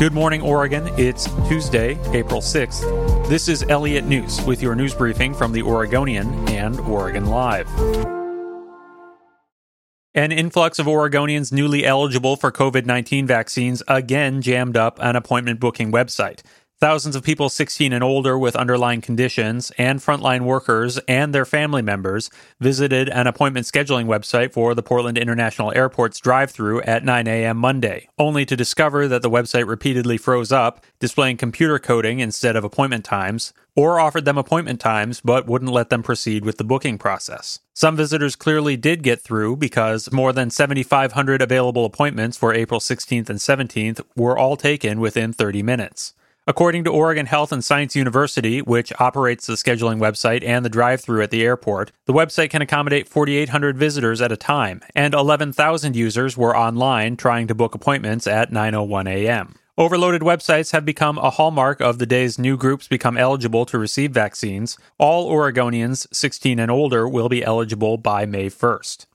Good morning, Oregon. It's Tuesday, April 6th. This is Elliot Njus with your news briefing from the Oregonian and Oregon Live. An influx of Oregonians newly eligible for COVID 19 vaccines again jammed up an appointment booking website. Thousands of people 16 and older with underlying conditions and frontline workers and their family members visited an appointment scheduling website for the Portland International Airport's drive through at 9 a.m. Monday, only to discover that the website repeatedly froze up, displaying computer coding instead of appointment times, or offered them appointment times but wouldn't let them proceed with the booking process. Some visitors clearly did get through because more than 7,500 available appointments for April 16th and 17th were all taken within 30 minutes. According to Oregon Health and Science University, which operates the scheduling website and the drive through at the airport, the website can accommodate 4,800 visitors at a time, and 11,000 users were online trying to book appointments at 9.01 a.m. Overloaded websites have become a hallmark of the days new groups become eligible to receive vaccines. All Oregonians 16 and older will be eligible by May 1st.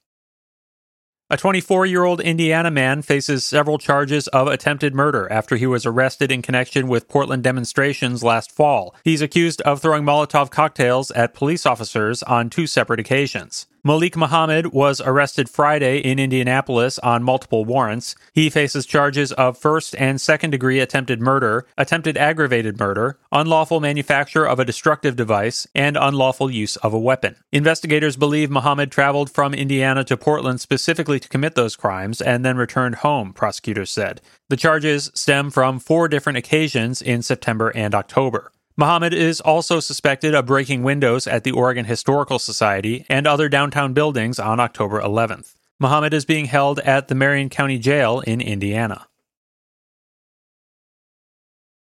A 24 year old Indiana man faces several charges of attempted murder after he was arrested in connection with Portland demonstrations last fall. He's accused of throwing Molotov cocktails at police officers on two separate occasions. Malik Muhammad was arrested Friday in Indianapolis on multiple warrants. He faces charges of first and second degree attempted murder, attempted aggravated murder, unlawful manufacture of a destructive device, and unlawful use of a weapon. Investigators believe Muhammad traveled from Indiana to Portland specifically to commit those crimes and then returned home, prosecutors said. The charges stem from four different occasions in September and October. Muhammad is also suspected of breaking windows at the Oregon Historical Society and other downtown buildings on October 11th. Muhammad is being held at the Marion County Jail in Indiana.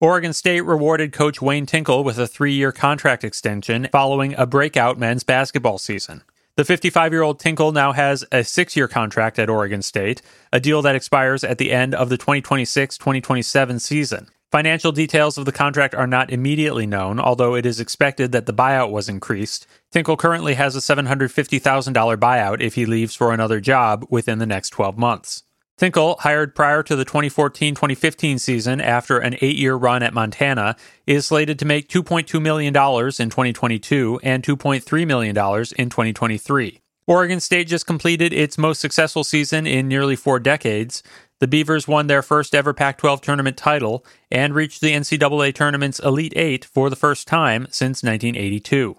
Oregon State rewarded coach Wayne Tinkle with a three year contract extension following a breakout men's basketball season. The 55 year old Tinkle now has a six year contract at Oregon State, a deal that expires at the end of the 2026 2027 season. Financial details of the contract are not immediately known, although it is expected that the buyout was increased. Tinkle currently has a $750,000 buyout if he leaves for another job within the next 12 months. Tinkle, hired prior to the 2014 2015 season after an eight year run at Montana, is slated to make $2.2 million in 2022 and $2.3 million in 2023. Oregon State just completed its most successful season in nearly four decades. The Beavers won their first ever Pac 12 tournament title and reached the NCAA tournament's Elite Eight for the first time since 1982.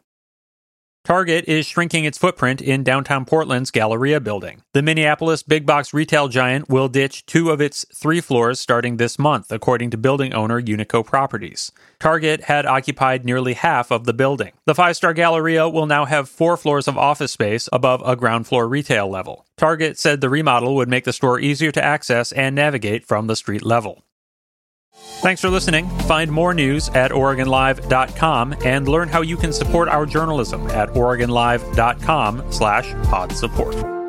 Target is shrinking its footprint in downtown Portland's Galleria building. The Minneapolis big box retail giant will ditch two of its three floors starting this month, according to building owner Unico Properties. Target had occupied nearly half of the building. The five star Galleria will now have four floors of office space above a ground floor retail level. Target said the remodel would make the store easier to access and navigate from the street level. Thanks for listening. Find more news at OregonLive.com and learn how you can support our journalism at OregonLive.com slash pod support.